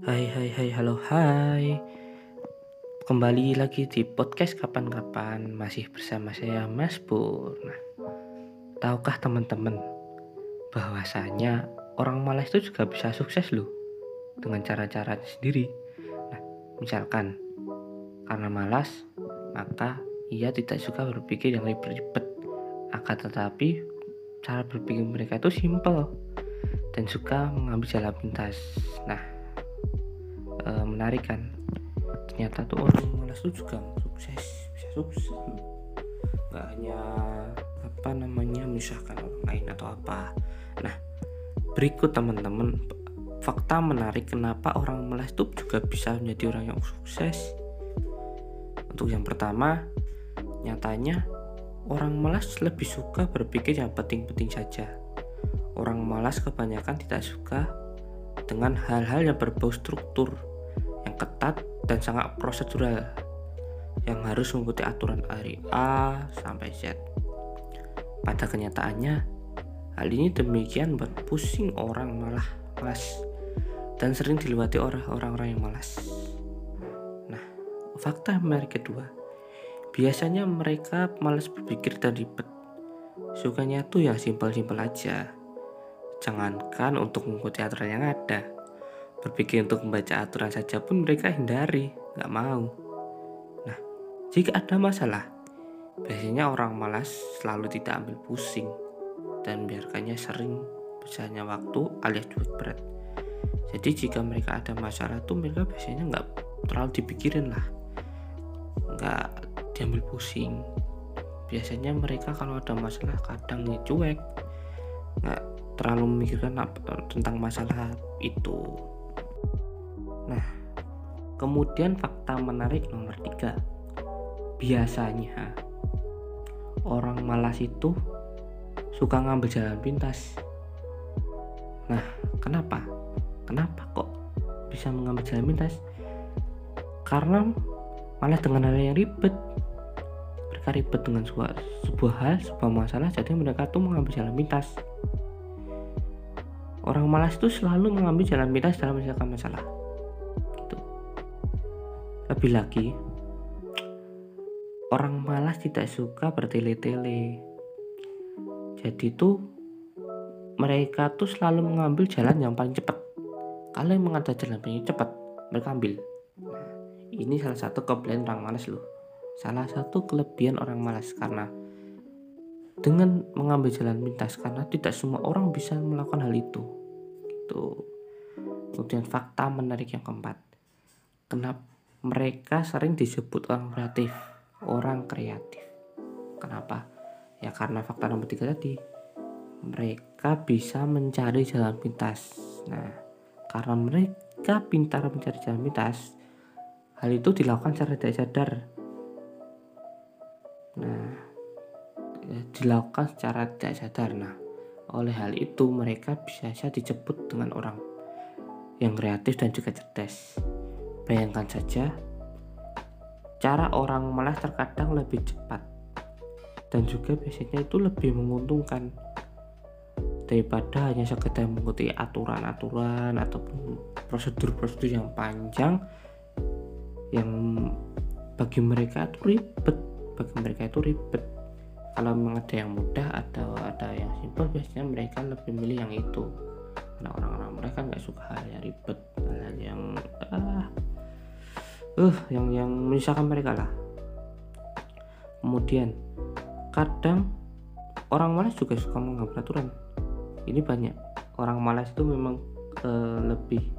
Hai hai hai halo hai. Kembali lagi di podcast kapan-kapan Masih bersama saya Mas Pur. Nah Tahukah teman-teman bahwasanya orang malas itu juga bisa sukses loh Dengan cara-cara sendiri? Nah misalkan Karena malas Maka ia tidak suka berpikir yang ribet-ribet Akan tetapi Cara berpikir mereka itu simple Dan suka mengambil jalan pintas. Nah e, menarik kan ternyata tuh orang malas tuh juga sukses bisa sukses. Nggak hanya apa namanya misalkan orang lain atau apa. Nah berikut teman-teman. Fakta menarik kenapa orang malas tuh juga bisa menjadi orang yang sukses. Untuk yang pertama nyatanya orang malas lebih suka berpikir yang penting-penting saja. Orang malas kebanyakan tidak suka dengan hal-hal yang berbau struktur yang ketat dan sangat prosedural yang harus mengikuti aturan dari A sampai Z. Pada kenyataannya, hal ini demikian buat pusing orang malah malas dan sering dilewati oleh orang-orang yang malas. Nah, fakta menarik kedua, biasanya mereka malas berpikir dan ribet. Sukanya tuh yang simpel-simpel aja. Jangankan untuk mengikuti aturan yang ada, Berpikir untuk membaca aturan saja pun mereka hindari, nggak mau. Nah, jika ada masalah, biasanya orang malas selalu tidak ambil pusing dan biarkannya sering besarnya waktu alias duit berat. Jadi jika mereka ada masalah tuh mereka biasanya nggak terlalu dipikirin lah, nggak diambil pusing. Biasanya mereka kalau ada masalah kadang cuek, nggak terlalu memikirkan apa, tentang masalah itu. Nah, kemudian fakta menarik nomor tiga. Biasanya orang malas itu suka ngambil jalan pintas. Nah, kenapa? Kenapa kok bisa mengambil jalan pintas? Karena malah dengan hal yang ribet. Mereka ribet dengan sebuah, sebuah hal, sebuah masalah, jadi mereka tuh mengambil jalan pintas. Orang malas itu selalu mengambil jalan pintas dalam menyelesaikan masalah lebih lagi, orang malas tidak suka bertele-tele. Jadi tuh mereka tuh selalu mengambil jalan yang paling cepat. Kalau yang ada jalan paling cepat, mereka ambil. Ini salah satu kelebihan orang malas loh. Salah satu kelebihan orang malas karena dengan mengambil jalan pintas karena tidak semua orang bisa melakukan hal itu. Itu. Kemudian fakta menarik yang keempat. Kenapa mereka sering disebut orang kreatif orang kreatif. Kenapa? Ya karena fakta nomor tiga tadi. Mereka bisa mencari jalan pintas. Nah karena mereka pintar mencari jalan pintas hal itu dilakukan secara tidak sadar. Nah ya, dilakukan secara tidak sadar. Nah oleh hal itu mereka bisa saja disebut dengan orang yang kreatif dan juga cerdas Bayangkan saja, cara orang malas terkadang lebih cepat. Dan juga biasanya itu lebih menguntungkan daripada hanya sekedar mengikuti aturan-aturan ataupun prosedur-prosedur yang panjang yang bagi mereka itu ribet. Bagi mereka itu ribet. Kalau memang ada yang mudah atau ada yang simpel biasanya mereka lebih milih yang itu. Karena orang-orang mereka nggak suka hal yang ribet hal yang uh yang yang menyusahkan mereka lah. Kemudian kadang orang malas juga suka mengambil aturan ini banyak. Orang malas itu memang uh, lebih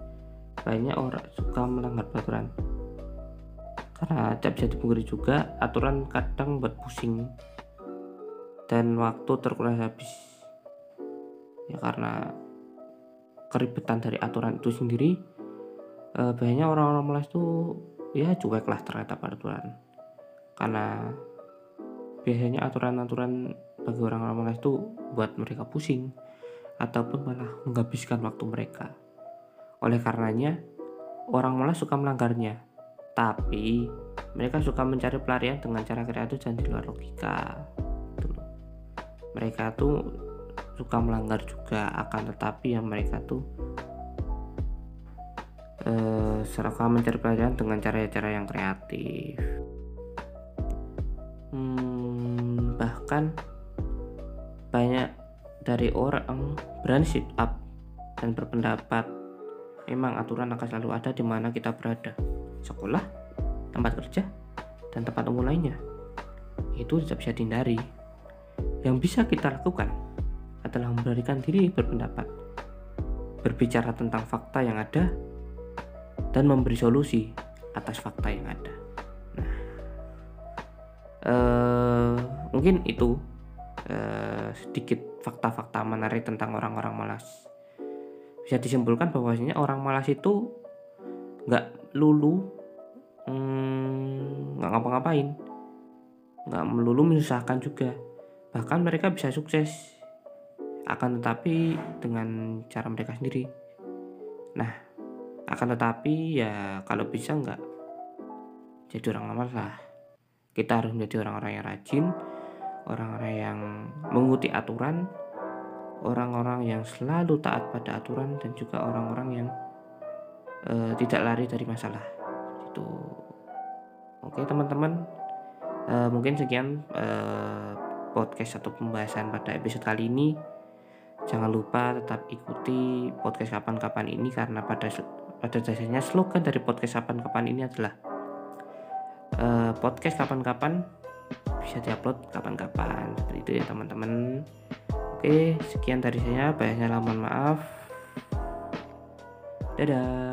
banyak orang suka melanggar peraturan. Karena tidak bisa dipungkiri juga aturan kadang buat pusing dan waktu terkuras habis. Ya karena keribetan dari aturan itu sendiri eh, banyak orang-orang malas tuh ya cuek lah terhadap aturan. Karena biasanya aturan-aturan bagi orang-orang malas itu buat mereka pusing ataupun malah menghabiskan waktu mereka. Oleh karenanya orang malas suka melanggarnya. Tapi mereka suka mencari pelarian dengan cara kreatif dan di luar logika. Mereka tuh suka melanggar juga akan tetapi yang mereka tuh uh, serta mencari pelajaran dengan cara-cara yang kreatif. Hmm, bahkan banyak dari orang berani sit up dan berpendapat memang aturan akan selalu ada di mana kita berada. Sekolah tempat kerja dan tempat umum lainnya. Itu tidak bisa dihindari. Yang bisa kita lakukan adalah memberikan diri berpendapat berbicara tentang fakta yang ada dan memberi solusi atas fakta yang ada. Nah uh, mungkin itu uh, sedikit fakta-fakta menarik tentang orang-orang malas. Bisa disimpulkan bahwasanya orang malas itu nggak lulu hmm, nggak hmm, ngapa-ngapain nggak melulu menyusahkan juga. Bahkan mereka bisa sukses akan tetapi dengan cara mereka sendiri. Nah akan tetapi ya kalau bisa nggak jadi orang lama lah. Kita harus menjadi orang-orang yang rajin orang-orang yang mengikuti aturan orang-orang yang selalu taat pada aturan dan juga orang-orang yang uh, tidak lari dari masalah. Itu oke teman-teman. Uh, mungkin sekian uh, podcast atau pembahasan pada episode kali ini. Jangan lupa tetap ikuti podcast kapan-kapan ini karena pada pada dasarnya slogan dari podcast kapan-kapan ini adalah uh, podcast kapan-kapan bisa diupload kapan-kapan seperti itu ya teman-teman Oke, sekian dari saya. Banyaknya mohon maaf. Dadah.